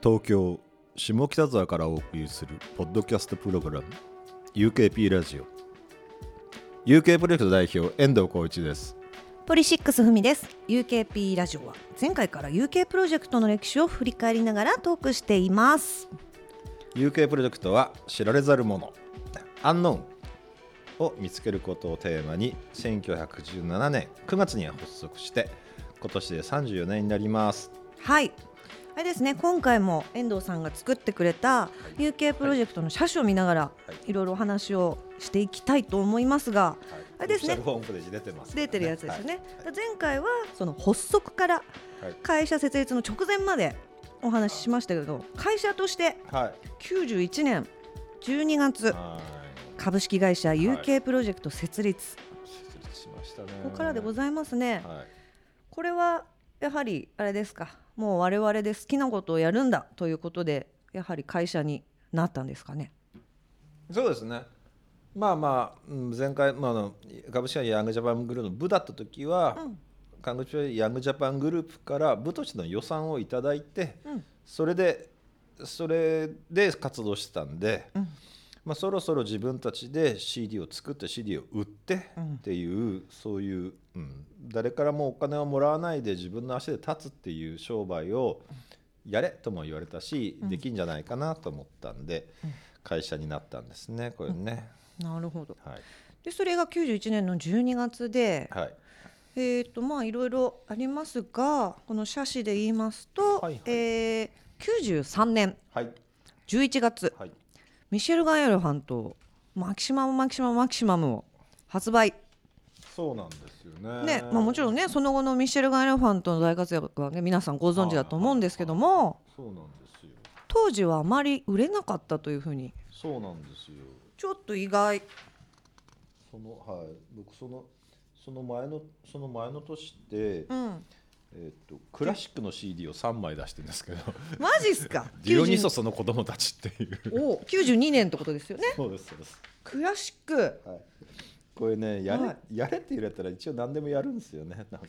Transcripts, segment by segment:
東京下北沢からお送りするポッドキャストプログラム UKP ラジオ。UK プロジェクト代表遠藤浩一です。ポリシックスふみです。UKP ラジオは前回から UK プロジェクトの歴史を振り返りながらトークしています。UK プロジェクトは知られざるものアンノーンを見つけることをテーマに1917年9月に発足して今年で34年になります。はいあれですね今回も遠藤さんが作ってくれた UK プロジェクトの車種を見ながらい。ろいろお話をしていきたいと思いますが、あれですね。出てます、出てるやつですよね、前回はその発足から会社設立の直前までお話ししましたけど会社としてはい。91年12月はい。株式会社 UK プロジェクト設立、設立しましたね。ここからでございますね、はい。これはやはりあれですか。もう我々で好きなことをやるんだということでやはり会社になったんですかね。そうですね。まあまあうん前回、まあ、あの株式会社ヤングジャパングループの部だった時は、株式会社ヤングジャパングループから部としての予算をいただいて、うんそれでそれで活動してたんで、うんまあ、そろそろ自分たちで CD を作って CD を売ってうんっていう、そういう、うん、誰からもお金をもらわないで自分の足で立つっていう商売をやれとも言われたし、うん。できんじゃないかなと思ったんで、うん。会社になったんですねこれね、なるほど。はい。でそれが91年の12月で、はい。えーとまあいろいろありますがこの写真で言いますと、はいはい。えー93年。はい。11月。はいミシェルガン・エレファントマキシマムマキシマムマキシマムを発売。そうなんですよね。ねまあ、もちろんねその後のミシェルガン・エレファントの大活躍はね皆さんご存知だと思うんですけどもそうなんですよ。当時はあまり売れなかったというふうに。そうなんですよ。ちょっと意外。そのはい。僕そのその前のその前の年って、うんえっとクラシックの CD を3枚出してるんですけど。マジっすか？ディオニソスの子供たちっていう。お92年ってことですよね？そうですそうです。クラシック。はい。これねやれ、はい。やれって言われたら一応何でもやるんですよね。なんか、は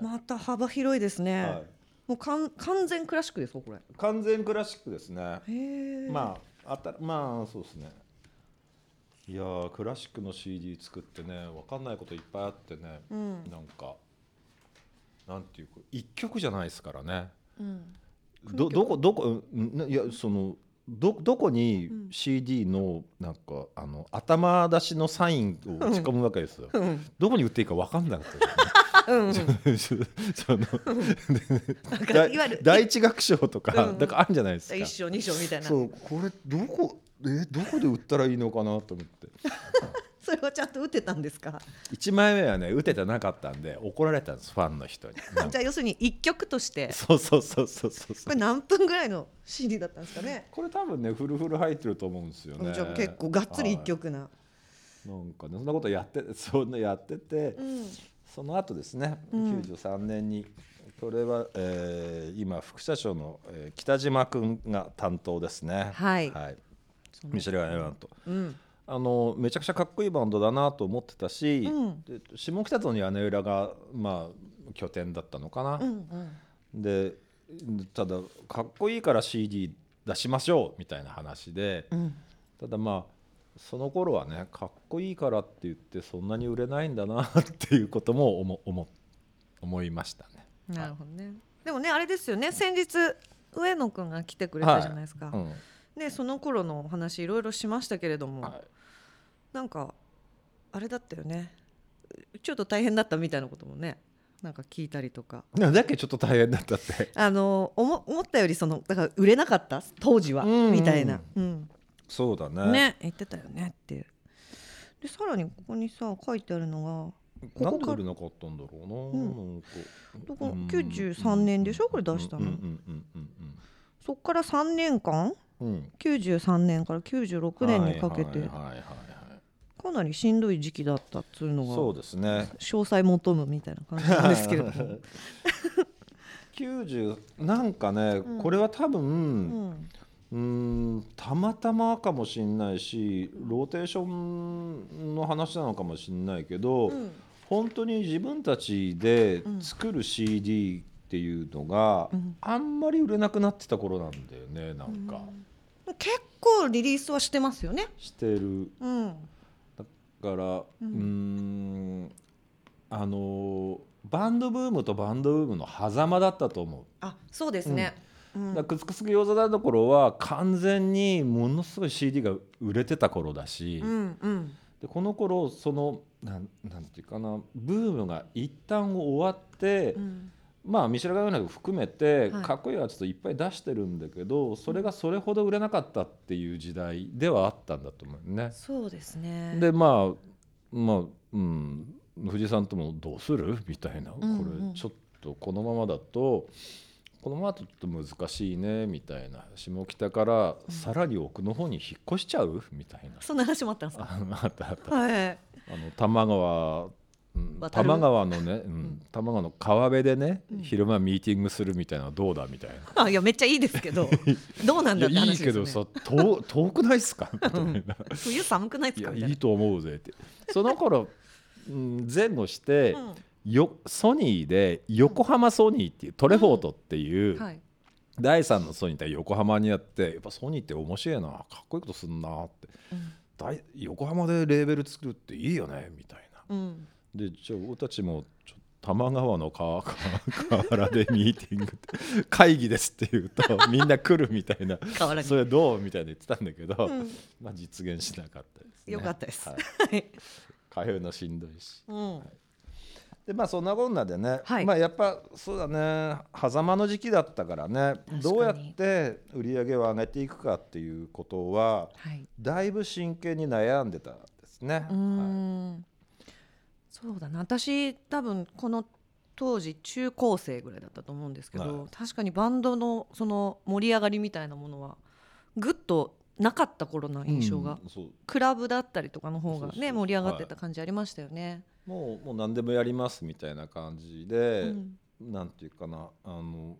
い。また幅広いですね、はい。もうかん完全クラシックですかこれ？完全クラシックですね。へえ。まああたまあそうですね。いやークラシックの CD 作ってね分かんないこといっぱいあってね、うん。なんかなんていうか一曲じゃないですからね。うん。どどこどこいやそのどどこにうん。CD のなんかあの頭出しのサインを打ち込むわけですよ。うん。どこに打っていいか分かんなかったうん。うん。ですよそのなん。第一楽章とか、うん。なんかあるんじゃないですか。一章二章みたいな。そうこれどこえどこで売ったらいいのかなと思ってそれはちゃんと打ってたんですか？1枚目はね打ててなかったんで怒られたんですファンの人に。じゃあ要するに一曲として。そうそうそうそうそうこれ何分ぐらいの CD だったんですかね？これ多分ねフルフル入ってると思うんですよね。じゃあ結構がっつり一は曲な、い。なんかねそんなことやって そんなやってて、うん。その後ですね、うん。93年にこれは、えー今副社長の、えー北島君が担当ですね。はい。そのミシェル・ガンエラント。うんあのめちゃくちゃかっこいいバンドだなと思ってたし、うん。で下北沢に屋根裏が、まあ、拠点だったのかな、うんうん。でただかっこいいから CD 出しましょうみたいな話でうん。ただまあその頃はねかっこいいからって言ってそんなに売れないんだなっていうことも思思思いましたね。なるほどね。でもねあれですよね。先日上野くんが来てくれたじゃないですか、うん。でその頃のお話いろいろしましたけれども、はいなんかあれだったよね。ちょっと大変だったみたいなこともねなんか聞いたりとか。なんだっけちょっと大変だったって。あの思思ったよりそのだから売れなかった？当時は、うん。うんみたいな、うん。そうだね。ね言ってたよねっていう。でさらにここにさ書いてあるのこなんこからで売れなかったんだろうな。ん。なんか。がどこうん。93年でしょ？これ出したの、うんうんうんうんそっから3年間？うん。うん。93年から96年にかけて。はいはいはいはいはいかなりしんどい時期だったっつうのそうがですね。詳細求むみたいな感じなんですけれども、90なんかね、うん。これは多分、う、うん。ーんたまたまかもしれないしローテーションの話なのかもしれないけど、うん。本当に自分たちでうん。作る CD っっていうのがうん。あんまり売れなくなってた頃なんだよねなんか。結構リリースはしてますよね。してる。うん。だからうんあのバンドブームとバンドブームの狭間だったと思う。あ、そうですね。うんだクスクス餃子だの頃は完全にものすごい CD が売れてた頃だし、うんうん。でこの頃そのなんなんていうかなブームが一旦終わって、うんまあミシェルガイ・オナ含めてはいかっこいいやつといっぱい出してるんだけど、それがそれほど売れなかったっていう時代ではあったんだと思うね。そうですね。でまあまあうん藤井さんともどうする？みたいな、うんうんこれちょっとこのままだとこのままだとちょっと難しいねみたいな下北からさらに奥の方に引っ越しちゃう？みたいな。そんな話もあったんですか？ああったあったはい。あの多摩川、うん、多摩川のね、うん、多摩川の川辺でね、うん。昼間ミーティングするみたいなどうだみたいな。あ、いやめっちゃいいですけど、どうなんだっていやいいけ。どさ遠遠くないっすか？みたいな。冬寒くないでいやすかいな。いいと思うぜって。その頃、うん、前後して、うん。よソニーで横浜ソニーっていうトレフォートっていう、はい。第3のソニーって横浜にあってやっぱソニーって面白いな。かっこいいことすんなって。うん。大横浜でレーベル作るっていいよねみたいな。うん。でじゃあ俺たちもちょ多摩川の川原でミーティング会議ですって言うと みんな来るみたいなそれどうみたいな言ってたんだけど、うんまあ実現しなかったです、ね。よかったですはい、はい。通うのしんどいし。うん。でまあそんなこんなでね、はいまあやっぱそうだね狭間の時期だったからねにどうやって売り上げを上げていくかっていうことははい。だいぶ真剣に悩んでたですね。うーん。そうだな。私多分この当時中高生ぐらいだったと思うんですけど、はい。確かにバンドのその盛り上がりみたいなものはぐっとなかった頃のはい印象が、うんクラブだったりとかの方がね盛り上がってた感じありましたよね。もうもう何でもやりますみたいな感じで、うん。なんていうかなあの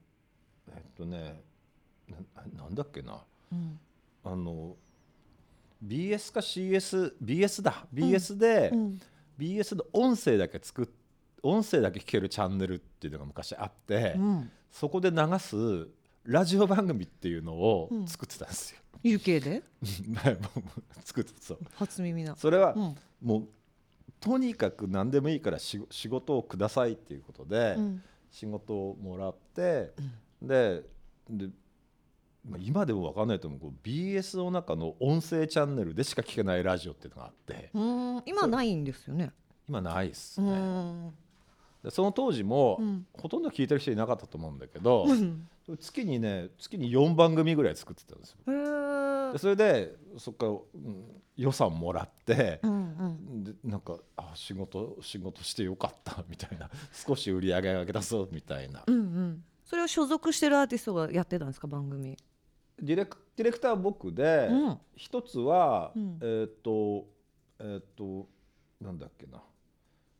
えっとねななんだっけな。うん。あの BS か CSBS だ。BS で、うん BS の音声だけ作っ音声だけ聞けるチャンネルっていうのが昔あって、うん、そこで流すラジオ番組っていうのをうん。作ってたんですよ。UK で？はいもう作ってそう。初耳な。それはうん。もうとにかく何でもいいからし仕事をくださいっていうことで、うん。仕事をもらって、でで、まあ、今でも分かんないと思う BS の中の音声チャンネルでしか聞けないラジオっていうのがあって今ないんですよね。今ないっすうね。でその当時も、うんほとんど聞いてる人いなかったと思うんだけど、うん月にね月に4番組ぐらい作ってたんですよ。でそれでそっから、うん予算もらってう、んうんでなんかあ仕事仕事してよかったみたいな 少し売り上げ上げ出そうみたいなうんうん。それを所属してるアーティストがやってたんですか番組。ディレクディレクターは僕で、うん。一つは、うん。えーっとえーっとなんだっけな。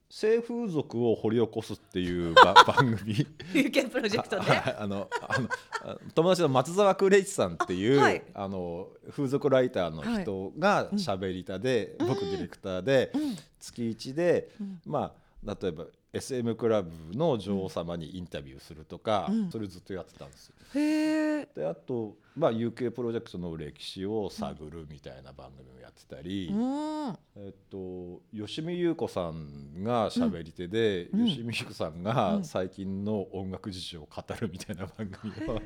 性風俗を掘り起こすっていうば 番組。UK プロジェクトで。はいあのあのあ友達の松沢クレイチさんっていう、はい。あの風俗ライターの人がうん。喋りたで、うん僕ディレクターで、うん。月1で、うん。まあ例えば SM クラブの女王様にインタビューするとか、うんそれずっとやってたんですよ。であと、まあ、UK プロジェクトの歴史を探るみたいな番組をやってたり、うん。えっと、吉見優子さんが喋り手で、うん吉見優子さんうがん最近の音楽事情を語るみたいな番組を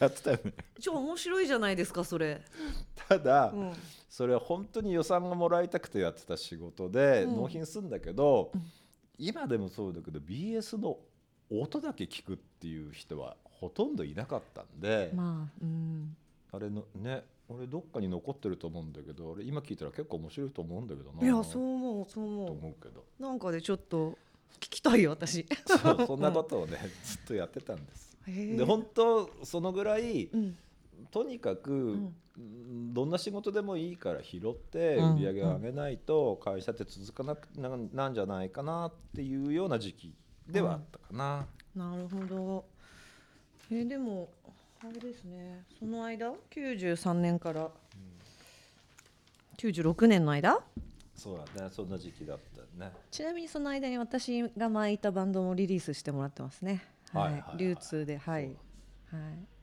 やってたよね。超面白いじゃないですかそれ。ただ、うんそれは本当に予算がもらいたくてやってた仕事でうん納品するんだけど、うん今でもそうだけど BS の音だけ聞くっていう人はほとんどいなかったんで、まあうん。あれのね俺どっかに残ってると思うんだけど俺今聞いたら結構面白いと思うんだけどないやそう思うそうと思思うけどう。なんかでちょっと聞きたいよ私。そうそんなことをねずっとやってたんです。で本当そのぐらいうんとにかく、んうん。どんな仕事でもいいから拾ってうん。売り上げを上げないと会社って続かなくななんじゃないかなっていうような時期ではあったかな。なるほど。えーでもあれですね。その間93年から96年の間？そうだね。そんな時期だったね。ちなみにその間に私が巻いたバンドもリリースしてもらってますね。はい。はいはい流通で。はい。はい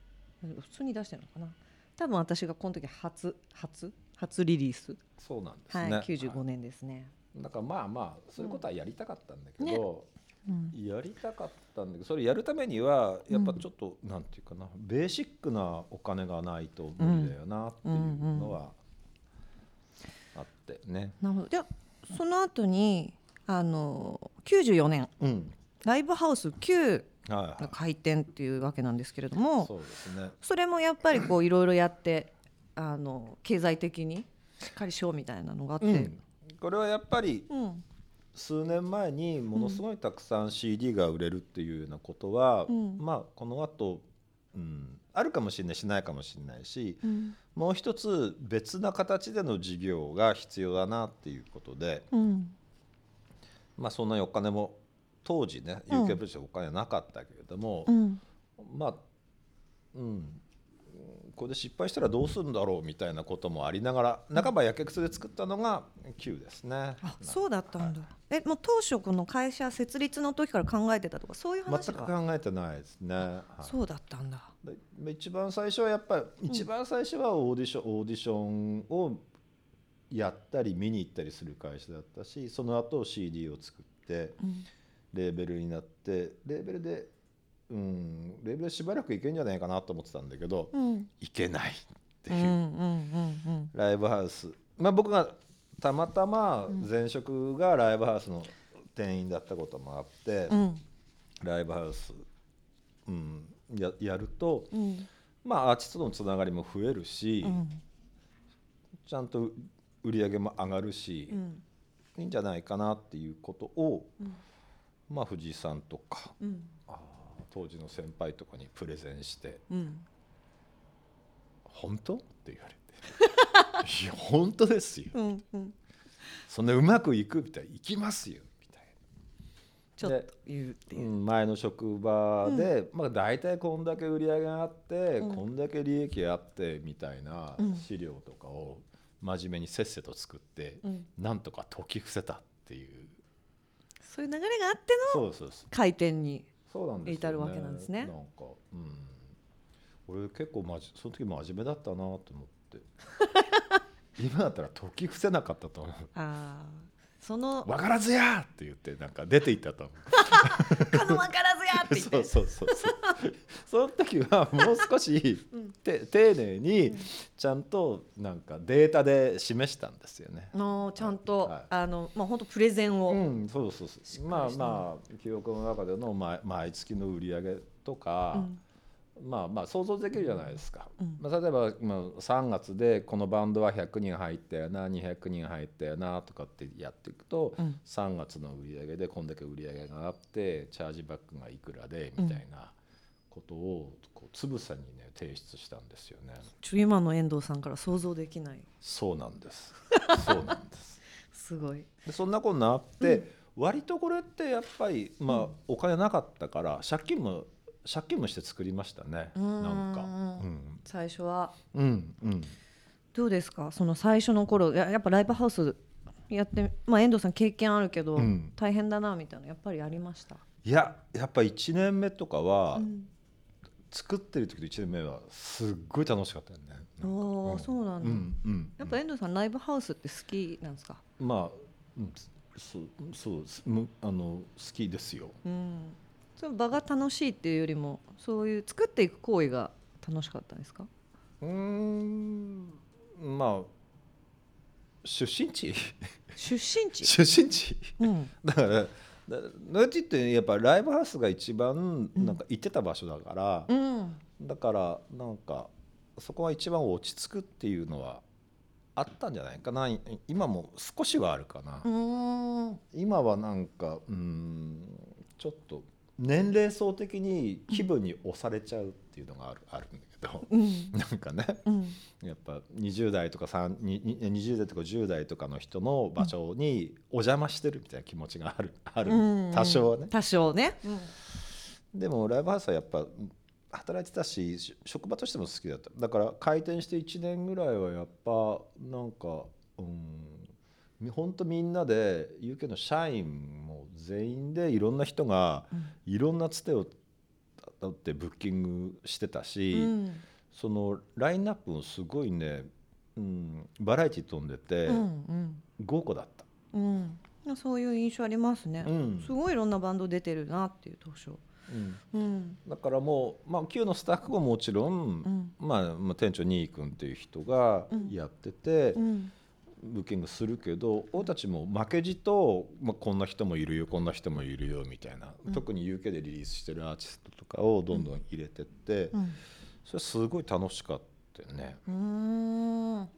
普通に出してるのかな？多分私がこの時初初？初リリース。そうなんですはいね、95年ですね、だからまあまあそういうことはやりたかったんだけど、うん。やりたかったんだけどそれやるためにはやっぱちょっと、なんていうかなベーシックなお金がないと無理だよなっていうのはあってね。なるほど。じゃあその後にあの94年。うんライブハウス Q はいはいが開店っていうわけなんですけれどもそうですね。それもやっぱりこういろいろやってあの経済的にしっかりしようみたいなのがあって、うん、これはやっぱりうん。数年前にものすごいたくさん CD が売れるっていうようなことは、うん。まあこの後、うんあるかもしれないしないかもしれないしうん。もう一つ別な形での事業が必要だなっていうことで、うん。まあ、そんなにお金も当時ねうん。UK プロジェクトお金はなかったけれども、うん。まあうんこれで失敗したらどうするんだろうみたいなこともありながら半ばやけくそで作ったのが Q ですね。あそうだったんだ、えもう当初この会社設立の時から考えてたとかそういう話全く考えてないですね。はい。そうだったんだ。で一番最初はやっぱり一番最初はオーディション、オーディションをやったり見に行ったりする会社だったしその後 CD を作ってうんレーベルになってレーベルでうんレーベルでしばらくいけんじゃないかなと思ってたんだけど、うん。いけないってう。んいうう、ん。ライブハウス。まあ僕がたまたま前職がライブハウスの店員だったこともあって、うんうん。ライブハウス、うん、ややるとうん。まあアーティストとのつながりも増えるし、うん。ちゃんと売り上げも上がるし、うん。いいんじゃないかなっていうことを、うんまあ藤井さんとかうん。当時の先輩とかにプレゼンしてうん「本当?」って言われて「いや本当ですよ。うんうん。そんなうまくいく?」みたいな「いきますよ」みたいちょっと言うってな、いう。う、ん前の職場で、まあ、大体こんだけ売り上げがあって、うん。こんだけ利益あってみたいなうん。資料とかを真面目にせっせと作って、うん。なんとか解き伏せたっていうそういう流れがあってのそうそうそう開店に至るわけなんですね。なんか、うん、俺結構まじその時真面目だったなと思って。今だったら解き伏せなかったと思う。ああその「分からずや!」って言ってなんか出ていったと思う「かのわからずや!」って言ってそうそうそうそうその時はもう少し、うんて丁寧にちゃんとなんかデータで示したんですよね。のちゃんと、はいあのまあ本当プレゼンを、うん、そうそうそうまあまあ記憶の中での毎毎月の売り上げとか、まあまあ想像できるじゃないですか、うん。まあ、例えば、まあ、3月でこのバンドは100人入ったよな200人入ったよなとかってやっていくと、うん。3月の売り上げでこんだけ売り上げがあってチャージバックがいくらでみたいなことをこうつぶさにね提出したんですよね。ちょ今の遠藤さんから想像できない。そうなんです。そうなんです。すごい。でそんなことなって、割とこれってやっぱり、まあうん。お金なかったから借金も借金もして作りましたねなんか。うん最初は。うんうん。どうですか？その最初の頃ややっぱライブハウスやってまあ遠藤さん経験あるけど、うん。大変だなみたいなやっぱりありました、いややっぱ1年目とかは、うん。作ってる時の1年目はすっごい楽しかったよね。おーん。そうなんだ。うんうん。やっぱ遠藤さんライブハウスって好きなんですか？まあ、うん、そうそうあの好きですよ。うんその場が楽しいっていうよりもそういう作っていく行為が楽しかったですか？うーん。まあ出身地？出身地？出身地？うん。だからだどっちってやっぱライブハウスが一番うん。なんか行ってた場所だから、うん。だからなんかそこは一番落ち着くっていうのはあったんじゃないかな。い今も少しはあるかな、今はなんかうんちょっと年齢層的に気分に押されちゃうっていうのがあるあるんだけどうん。なんかねうん。やっぱ20代とか3にに20代とか10代とかの人の場所にお邪魔してるみたいな気持ちがあるある。うん多少はね。多少ね、でもライブハウスはやっぱ働いてたしし職場としても好きだった。だから開店して1年ぐらいはやっぱなんかうんほんとみんなで UK の社員も全員でいろんな人がうん。いろんなつてをってブッキングしてたうし、ん。そのラインナップもすごいね、うん、バラエティ飛んでてうん豪華だった。うん。うんそういう印象ありますね、うん。すごいいろんなバンド出てるなっていう当初うん。うん。だからもう、まあ、Q のスタッフももちろん、うん。まあ、まあ店長ニー君っていう人がうん。やってて、うんブッキングするけど俺たちも負けじと、まあ、こんな人もいるよこんな人もいるよみたいな、うん。特に UK でリリースしてるアーティストとかをどんどん入れてって、うん。それすごい楽しかったよね。うーん。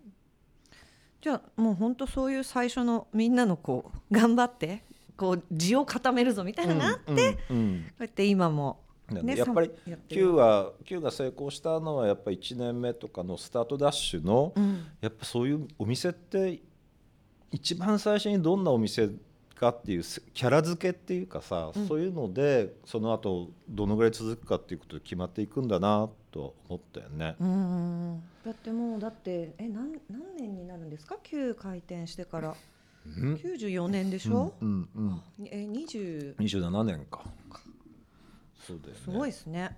じゃあもう本当そういう最初のみんなのこう頑張ってこう地を固めるぞみたいなのがあって、こうやって今も、うんね、やっぱり Q るは Q が成功したのはやっぱり1年目とかのスタートダッシュの、うん。やっぱそういうお店って一番最初にどんなお店かっていうせキャラ付けっていうかさ、うん。そういうのでその後どのぐらい続くかっていうことで決まっていくんだなと思ったよね。うんだってもうだってえ何何年になるんですか？旧開店してから。うん。94年でしょ、うんうんあえ20 27年か。そうだよね。すごいですね。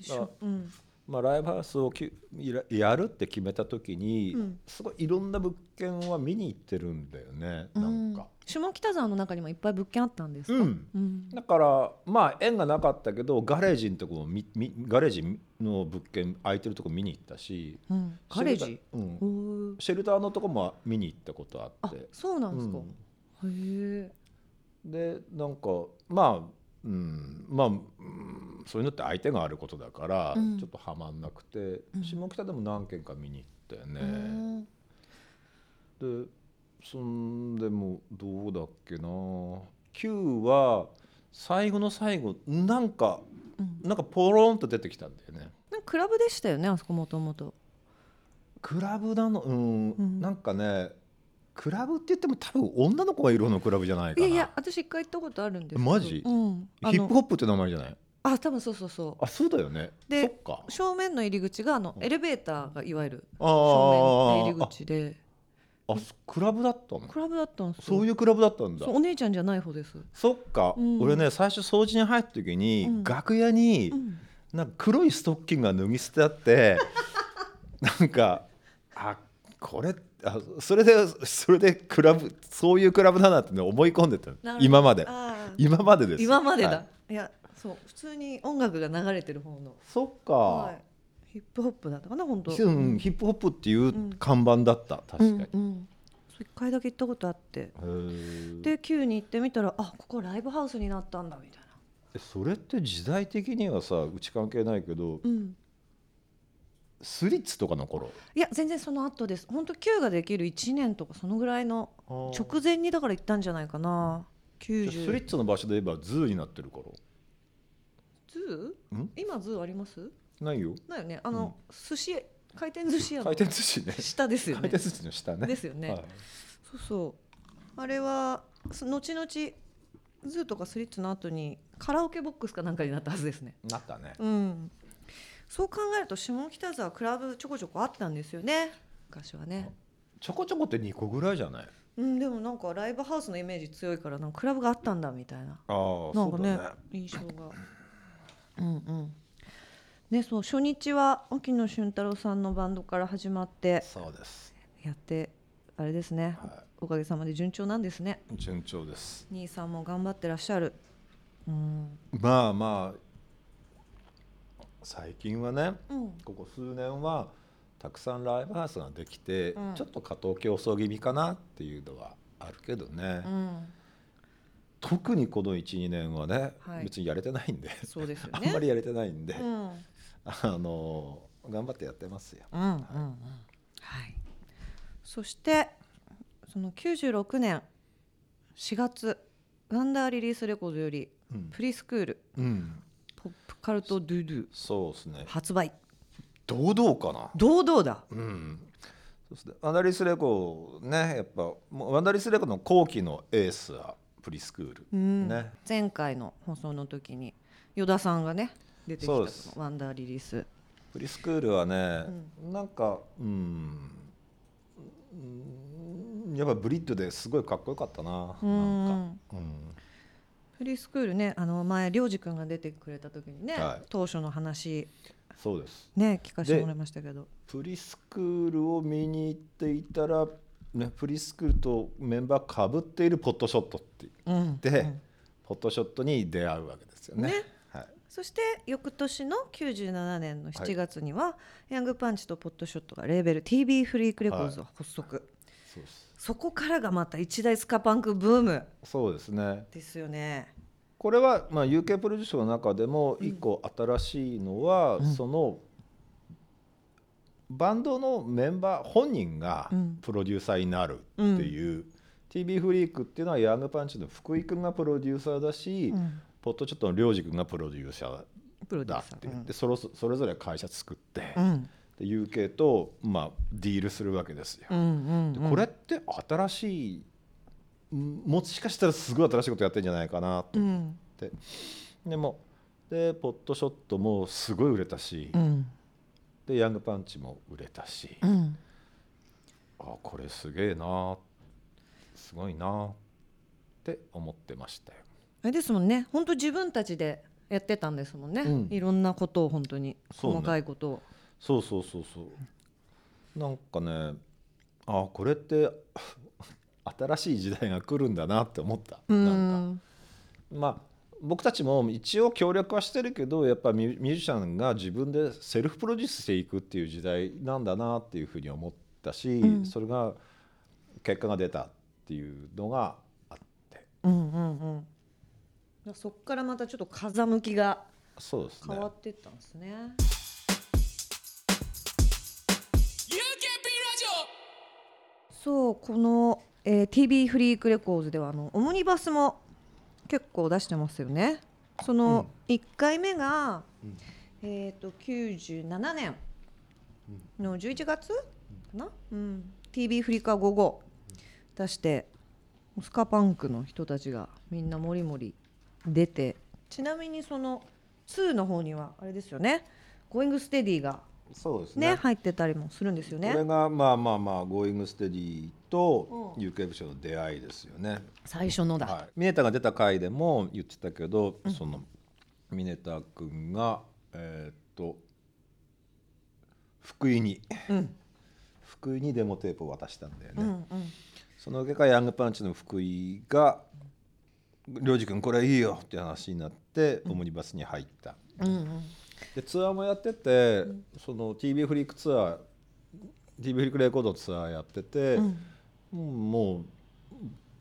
しょうん。まあ、ライブハウスをきややるって決めた時に、うん。すごいいろんな物件は見に行ってるんだよねなんか。下北沢の中にもいっぱい物件あったんですか、うん。うん。だからまあ縁がなかったけどガレージのとこもみみガレージの物件空いてるとこ見に行ったしうん。ガレージ？シェルター,、うん。お、ー。シェルターのとこも見に行ったことああって。そうなんですか、うん。へえでなんかまあうん。まあ、うんそういうのって相手があることだから、うん。ちょっとはまんなくて、うん。下北でも何軒か見に行ったよね。うん。でそんでもどうだっけな。Q は最後の最後なんかうん。なんかポロンと出てきたんだよね。なんかクラブでしたよねあそこもともと。クラブなのうん、うん。なんかねクラブって言っても多分女の子がいる方のクラブじゃないかな。いやいや私一回行ったことあるんですけど。マジ？うん。ヒップホップって名前じゃない？あ多分そうそうそう。あそうだよね。で。正面の入り口があのうん。エレベーターがいわゆるあ正面の入りあ口で。あそクラブだったの？クラブだったんですよ。そういうクラブだったんだ。お姉ちゃんじゃない方です、そっか、うん。俺ね最初掃除に入った時に、うん。楽屋にうん。なんか黒いストッキングが脱ぎ捨てあってなんかあこれあそれでそれでクラブそういうクラブだなって、ね、思い込んでた今まで。今までです。今までだ、、はい。やそう。普通に音楽が流れてる方の、そっか、はい、ヒップホップだったかな本当。うん。ヒップホップっていう看板だった、確かに、うんうん。一回だけ行ったことあって。で Q に行ってみたらあここライブハウスになったんだみたいえそれって時代的にはさうち関係ないけどな、うん、スリッツとかの頃？いや全然その後です。本当 Q ができる1年とかそのぐらいの直前にだから行ったんじゃないかな。じゃあスリ90ッツの場所で言えばズーになってる頃？ズー？ん？今ズーあります？ないよ。だよね。あの、寿司回転寿司屋の回転寿司ね。下ですよね。回転寿司の下ね。ですよね。はい。そうそう。あれはそ後々ズーとかスリッツの後にカラオケボックスかなんかになったはずですね。なったね。うんそう考えると下北沢クラブちょこちょこあったんですよね。昔はね。ちょこちょこって2個ぐらいじゃない？うんでもなんかライブハウスのイメージ強いからなんかクラブがあったんだみたいな。ああなんかねね印象が。うんうん。ねそう初日は沖野俊太郎さんのバンドから始まって。そうです、やってあれですね。はおかげさまで順調なんですね。い、順調です。兄さんも頑張ってらっしゃる。うん。まあまあ最近はねうん。ここ数年はたくさんライブハウスができて、うん。ちょっと過当競争気味かなっていうのはあるけどね、うん。特にこの12年はね、はい。別にやれてないんで、そうですよあねんまりやれてないんで、うん。あの頑張ってやってますよ。うんうんうん。はい。そしてその96年4月ワンダーリリースレコードよりうん。プリスクール。うん、カルトドゥドゥ。そうですね。発売。堂々かな。堂々だ。うん。そうですね、ワンダリスレコねやっぱもうワンダリスレコの後期のエースはプリスクール、うん。ね。前回の放送の時に依田さんがね出てきたワンダーリリース。プリスクールはね、なんかうん。うんやっぱブリッドですごいかっこよかったなうん。なんか、うんフリースクールねあの前良二君が出てくれた時にね、はい。当初の話そうです。ね聞かせてもらいましたけど。プリスクールを見に行っていたら、ね、プリスクールとメンバーかぶっているポットショットって言うんって、うんポットショットに出会うわけですよね。ね。はい、そして翌年の97年の7月には、ヤングパンチとポットショットがレーベル TB フリークレコーズを発足、そうですそこからがまた一大スカパンクブーム。そうですね。ですよね。これは、まあ、UK プロデュースの中でも一個新しいのは、うん。そのバンドのメンバー本人がうん。プロデューサーになるっていう、TB フリークっていうのはヤングパンチの福井君がプロデューサーだし、うん。ポットチョットの良二君がプロデューサーだって言って、それぞそれぞれ会社作って、うん。で UK と、まあ、ディールするわけですよ。これって新しいんもしかしたらすごい新しいことやってるんじゃないかなと思うん。って、でもでポットショットもすごい売れたし、うん。でヤングパンチも売れたし、うん。あこれすげえなすごいなって思ってましたよ。あれですもんね。本当自分たちでやってたんですもんね、うん。いろんなことを本当に細かいことをそうそうそうそう。なんかねあこれって 新しい時代が来るんだなって思った。うなんか。ん。まあ僕たちも一応協力はしてるけどやっぱミュージシャンが自分でセルフプロデュースしていくっていう時代なんだなっていうふうに思ったし、うん。それが結果が出たっていうのがあって。うんうんうん。そこからまたちょっと風向きがそうですね。変わっていったんですね。そうこの、えー TB フリークレコーズではあのオムニバスも結構出してますよね。その1回目が、えっ、と97年。の11月かな、うん、 TV Freak A Go Go。出してスカパンクの人たちがみんなもりもり出て。ちなみにその2の方にはあれですよね「 GOING STEADY がそうですね。入ってたりもするんですよね。これがまあまあまあ「 GOING STEADY と UK 部署の出会いですよね。最初のだ、はい、峯田が出た回でも言ってたけど、そのミネタ君がえーっと福井に、うん。福井にデモテープを渡したんだよね。うんうん。その結果ヤングパンチの福井が「良二君これいいよ」って話になってオムニバスに入った。うんうんでツアーもやってて、その TV フリークツアー TV フリークレコードツアーやってて、うん。うんもう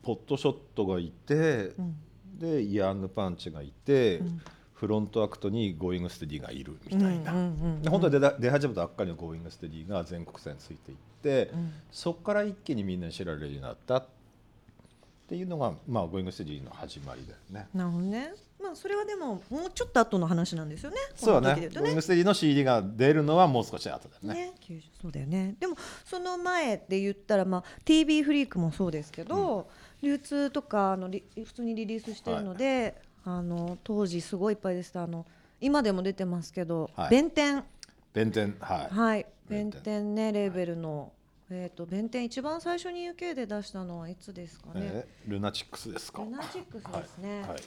POTSHOT がいて、ん。で YOUNG PUNCH がいて、ん。フロントアクトに GOING STEADY がいるみたいな、うんうんうんで本当に出始めたばっかりの GOING STEADY が全国戦ついていって、うんそこから一気にみんなに知られるようになったっていうのが、まあ、 GOING STEADY の始まりだよね。なるほどねまあそれはでももうちょっと後の話なんですよね。そうだね。この時で言うとゴーイングステディの CD が出るのはもう少し後だよね。ね90そうだよね。でもその前で言ったら、まあ、TB フリークもそうですけど、流通とかあのリ普通にリリースしてるので、あの当時すごいいっぱいでした。あの今でも出てますけど、はい。弁天。弁天はい、はい。弁弁天天ねレーベルの、えー、と弁天一番最初に UK で出したのはいつですかね、えールナチックスですか？ルナチックスですね、はい。はい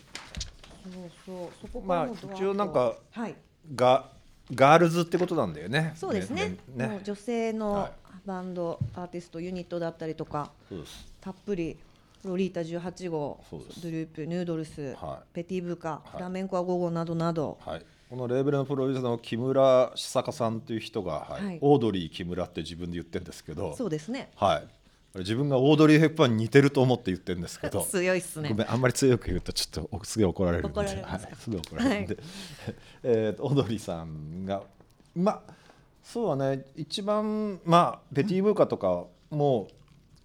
そうそう。まあ一応なんかはい。がガールズってことなんだよね。そうですね。ね。もう女性のはい。バンド、アーティストユニットだったりとか。たっぷりロリータ18号ドループヌードルス、はペティブカ、い。フラメンコアゴゴなどなど、はい。このレーベルのプロデューサーの木村久坂さんという人が、はい。はい。オードリー木村って自分で言ってるんですけど、そうですね。はい。自分がオードリー・ヘップバーンに似てると思って言ってるんですけど。強いっすね。ごめんあんまり強く言うとちょっとおすげえ怒られるんではい、すぐ怒られるんで、えーとオードリーさんがまあそうだね。一番まあペティ・ブーカとかも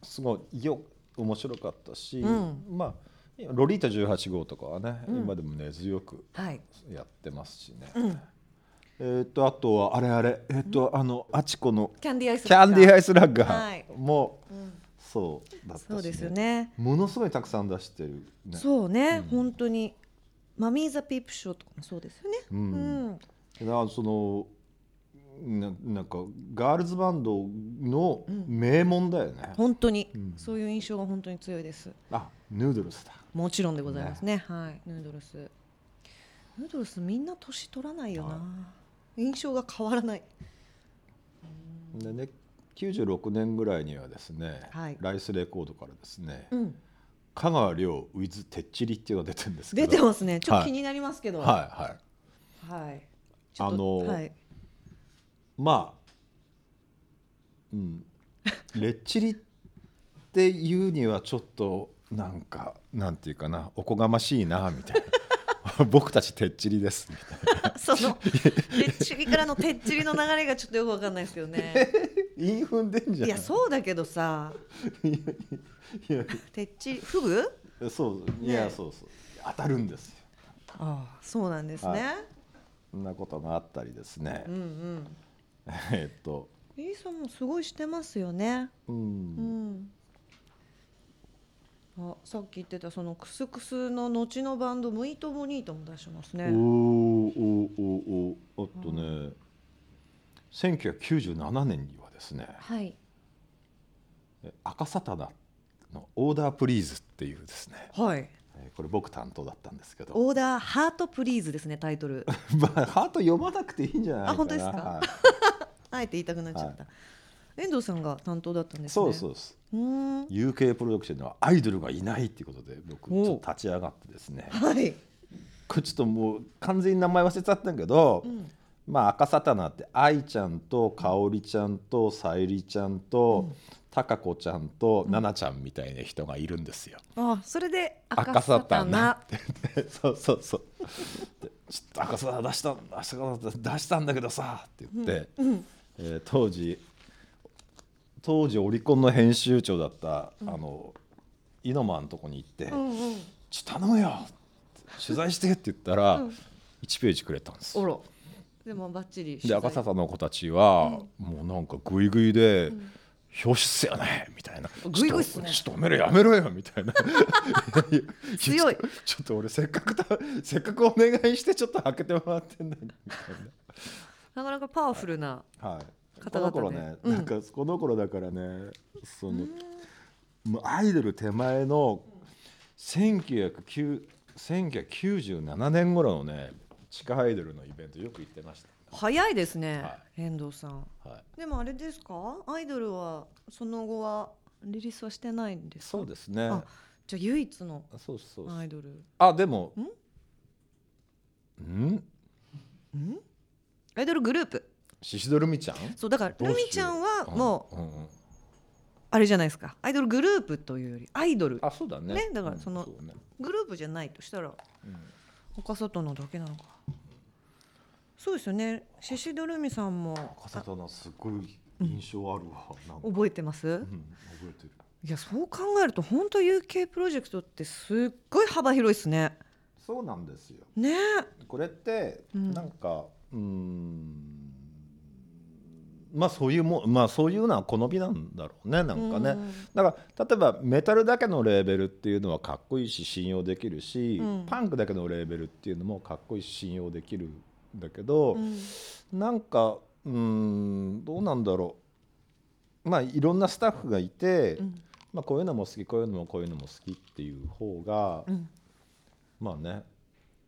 すごいよ面白かったし、うん。まあロリータ18号とかはね、うん。今でも根強くはい。やってますしね、うんえっ、とあとはあれあれ。えっ、と、あのあちこのキャンディーアイスラッガはい。ーもうん。そうだったし、そうですよね。ものすごいたくさん出してる、ね、そうね、うん。本当に。マミー・ザ・ピープショーとかもそうですよね。ううん。ん、だからそのななんかガールズバンドの名門だよね、本当に、うん。そういう印象が本当に強いです。あヌードルスだ。もちろんでございますね。はい。ヌードルス。ヌードルスみんな年取らないよな、は印象が変わらない。でね96年ぐらいにはですね、はい。ライスレコードからですね、うん。香川亮 with てっちりっていうのが出てるんですけど。出てますね。ちょっはい。と気になりますけど。はいはい。はい。あのはい、まあうん。レッチリっていうにはちょっとなんかなんていうかなおこがましいなみたいな 僕たちてっちりです。みたいなそのてっちりからのてっちりの流れがちょっとよくわかんないですけどね。韻踏んでんじゃん。いやそうだけどさ。てっちりフグそういね。やそうそう。当たるんですよ。ああそうなんですね、はい。そんなことがあったりですね。うんうん。えっと。リーさんもすごいしてますよね。ううんんあさっき言ってたそのクスクスの後のバンドムイトモニートも出しますね。おーおーおーおーあとね。1997年にはですねはい。えアカサタナの「 Order Please」っていうですねはい。えーこれ僕担当だったんですけど。オーダーハートプリーズですねタイトル。まあハート読まなくていいんじゃないかな。あ本当ですか？は あえて言いたくなっちゃった、は遠藤さんが担当だったんですね。そうそうです UK プロダクションにはアイドルがいないっていうことで僕ちょっと立ち上がってですね。はい、これちょっともう完全に名前忘れちゃったんだけど、うん。まあ赤サタナって愛ちゃんと香織ちゃんとさゆりちゃんと貴子ちゃんと奈々ちゃんみたいな人がいるんですよ。あそれで赤赤ササタタナそうそうそう。でちょっと赤サタナ出した出した出したんだけどさって言って、うん。えー当時当時オリコンの編集長だった、あのイノマンのとこに行って「うんうん。ちょっと頼むよ!」取材してって言ったら、うん。1ページくれたんです。よ。おろ。でもバッチリで赤坂の子たちは、もうなんかグイグイで、ん。表紙っすよねみたいな。グイグイっすね。ちょっとおめえらやめろよみたいな。や 強い。ちょっと俺せっかくたせっかくお願いしてちょっと開けてもらってんのにみたいな。かなかパワフルななはい方この々で頃ね、うん。なんかこの頃だからねそのもうアイドル手前の1909 1997年頃のね地下アイドルのイベントよく行ってました。早いですね、は遠藤さん。はい。でもあれですか？アイドルはその後はリリースはしてないんですか？そうですね。あじゃあ唯一のそうそうそうアイドル。あでもん？ん？アイドルグループシシドルミちゃん？そうだからルミちゃんはもううんうん。うんあれじゃないですか。アイドルグループというよりアイドル。あそうだね。ねだからそのうんうね。グループじゃないとしたらうん。岡里のだけなのか。そうですよね。シシドルミさんも赤里のすごい印象あるわ、なんか、覚えてます、うん、覚えてる。いやそう考えると本当 UK プロジェクトってすっごい幅広いですね。そうなんですよ。ね。これってうん。なんかうーんまあそういうもんまあそういうのは好みなんだろうねなんかね、うん。だから例えばメタルだけのレーベルっていうのはかっこいいし信用できるし、うん。パンクだけのレーベルっていうのもかっこいいし信用できるんだけど、うん。なんかうーんどうなんだろう。まあいろんなスタッフがいて、うん。まあ、こういうのも好きこういうのもこういうのも好きっていう方が、うん。まあね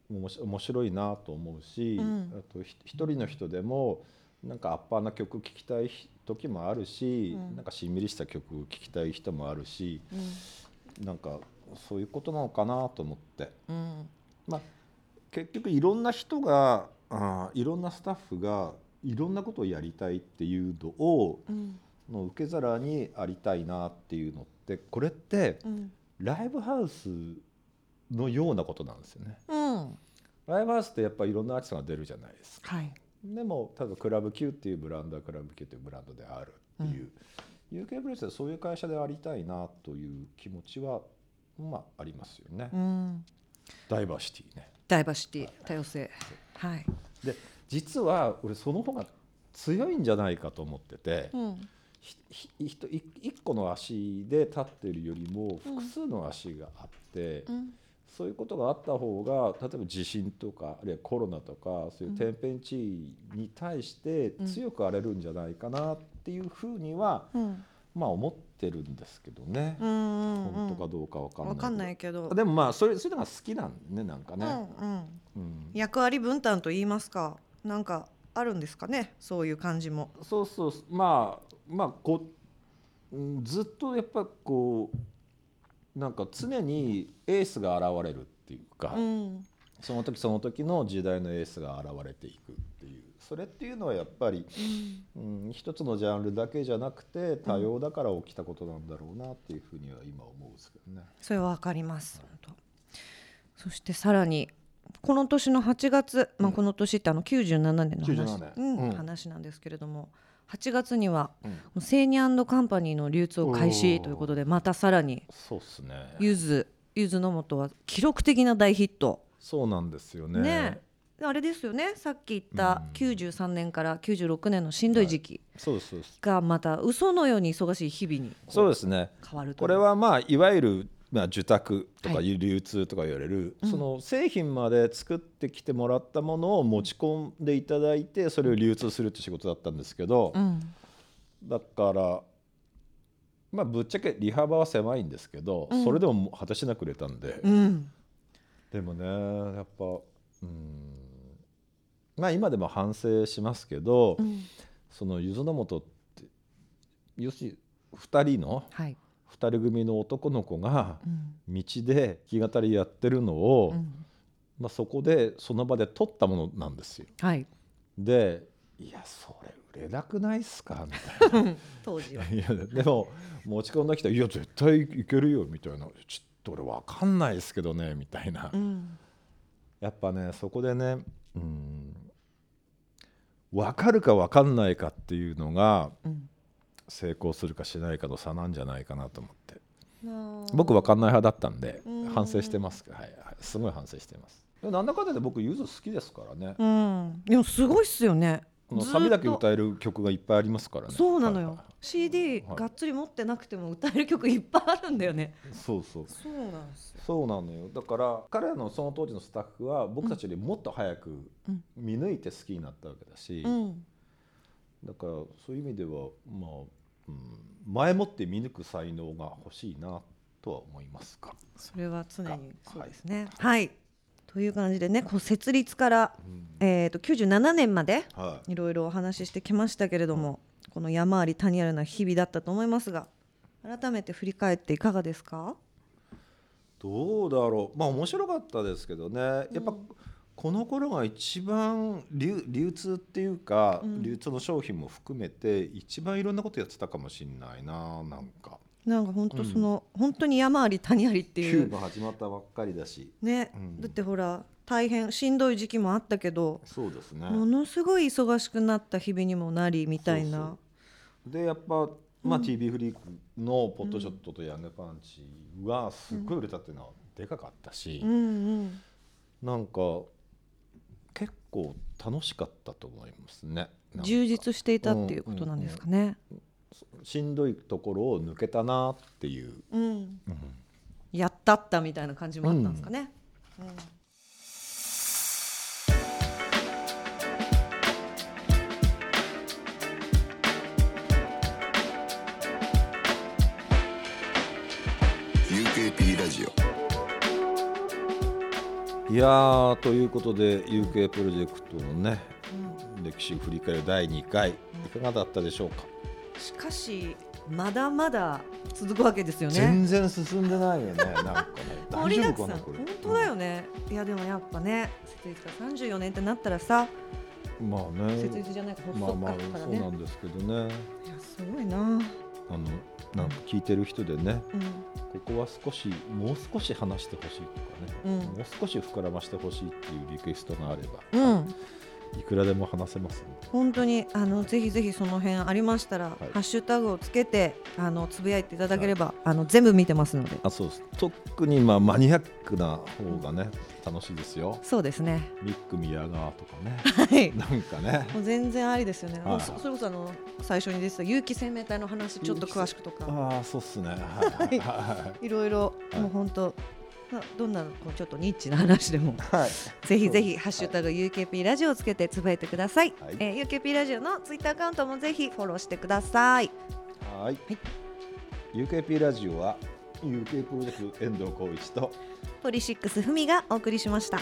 面白いなと思うし、うん。あとひ一人の人でもなんかアッパーな曲聴きたい時もあるし、うん。なんかしんみりした曲聴きたい人もあるしうん。なんかそういうことなのかなと思って、うん。まあ、結局いろんな人があーいろんなスタッフがいろんなことをやりたいっていうのをうん。の受け皿にありたいなっていうのってこれってうん。ライブハウスのようなことなんですよね。うん。ライブハウスってやっぱいろんなアーティストが出るじゃないですか。はいでも例えばクラブ Q っていうブランドはクラブ Q っていうブランドであるっていう、UK ブレスはそういう会社でありたいなという気持ちはまあありますよね。うん。ダイバーシティね。ダイバーシティ多様性。はい。で実は俺その方が強いんじゃないかと思ってて、うん。ひひひとい一個の足で立ってるよりも複数の足があって、うんそういうことがあった方が例えば地震とかあるいはコロナとかそういう天変地異に対して強く荒れるんじゃないかなっていうふうには、うん。まあ思ってるんですけどね、うんうんうん。本当かどうかわかんないけど。わかんないけど。でもまあそれそういうのが好きなんねなんかね、うんうん。うん。役割分担と言いますかなんかあるんですかねそういう感じも。そうそう。まあまあこずっとやっぱこうなんか常にエースが現れるっていうか、うん。その時その時の時代のエースが現れていくっていう。それっていうのはやっぱり、うん、一つのジャンルだけじゃなくて多様だから起きたことなんだろうなっていうふうには今思うんですけどね。それはわかります本当そしてさらにこの年の8月、まあ、この年ってあの97年の話,、97年。うんうん。話なんですけれども8月にはうん。セーニャンドカンパニーの流通を開始ということでまたさらにそうっすね。ゆずゆずの素は記録的な大ヒット。そうなんですよね。ね。あれですよね。さっき言ったうん。93年から96年のしんどい時期がまた嘘のように忙しい日々にそうですね。変わるとこれはまあいわゆるまあ受託とかはい。流通とか言われる、うん。その製品まで作ってきてもらったものを持ち込んでいただいてそれを流通するって仕事だったんですけど、うん。だからまあぶっちゃけ利幅は狭いんですけど、うん。それでも果たしなく売れたんで、うん。でもねやっぱうん。まあ今でも反省しますけど、うん。そのゆずの素って要するに2人のはい2人組の男の子がうん。道で弾き語りやってるのを、うん。まあ、そこでその場で撮ったものなんですよ。はい。で「いやそれ売れなくないっすか?」みたいな。当時は。いやでも持ち込んできたら「いや絶対いけるよ」みたいな「ちょっと俺分かんないですけどね」みたいな、うん。やっぱねそこでねうん分かるか分かんないかっていうのがうん成功するかしないかの差なんじゃないかなと思って。僕分かんない派だったんでうん。反省してます。はい。はいすごい反省してます。なんだかんだで僕ゆず好きですからね。うん。でもすごいっすよね。このサビだけ歌える曲がいっぱいありますからね。そうなのよ、はいはい CD はい。がっつり持ってなくても歌える曲いっぱいあるんだよね。そうそうそう。なんですよ。そうなのよ。だから彼らのその当時のスタッフは僕たちよりもっと早くうん。見抜いて好きになったわけだし、うん。だからそういう意味ではまあ、うん、前もって見抜く才能が欲しいなとは思いますが、それは常にはいそうですね。はい、という感じでねこう設立から、うん。えー、と97年まではい。いろいろお話ししてきましたけれどもこの山あり谷ありな日々だったと思いますが改めて振り返っていかがですか？どうだろう。まあ面白かったですけどね。やっぱ、この頃が一番流流通っていうか、うん。流通の商品も含めて一番いろんなことやってたかもしれないななんか。なんか本当その、本当に山あり谷ありってキューいうが始まったばっかりだし。ね、うん。だってほら大変しんどい時期もあったけどそうですね。ものすごい忙しくなった日々にもなりみたいな。でやっぱ、まあ TB フリークのポットショットとヤングパンチはすっごい売れたっていうのはでかかったし、うんうん。なんか結構楽しかったと思いますね。充実していたっていうことなんですかね。しんどいところを抜けたなっていう、うん。うん。やったったみたいな感じもあったんですかね。うんやーということで UK プロジェクトのね歴史振り返る第2回いかがだったでしょうか、しかしまだまだ続くわけですよね。全然進んでないよね なんかね大丈夫かなこれ本当だよね。いやでもやっぱね設立から34年ってなったらさまあね設立じゃないか発まあまあ足からね。そうなんですけどねいやすごいな。あのなんか聞いてる人でねうん。ここは少しもう少し話してほしいとかね、うん。もう少し膨らましてほしいっていうリクエストがあれば、うん。いくらでも話せます本当にあのぜひぜひその辺ありましたら、い。ハッシュタグをつけてあのつぶやいていただければ、あの全部見てますので。あそうです。特にまあマニアックな方がね楽しいですよ。そうですね。ミック宮川とかね。はい。なんかね。もう全然ありですよね。はい。そそれこそあの最初に出てた有機生命体の話ちょっと詳しくとか、ああそうっすね。はいはいはい。いろいろ、はい。もう本当まあどんなこうちょっとニッチな話でもはいぜひぜひハッシュタグ UKP ラジオをつけてつぶやいてください。はいえー UKP ラジオのツイッターアカウントもぜひフォローしてください。はい、UKP ラジオは UK プロジェクト遠藤浩一とポリシックスふみがお送りしました。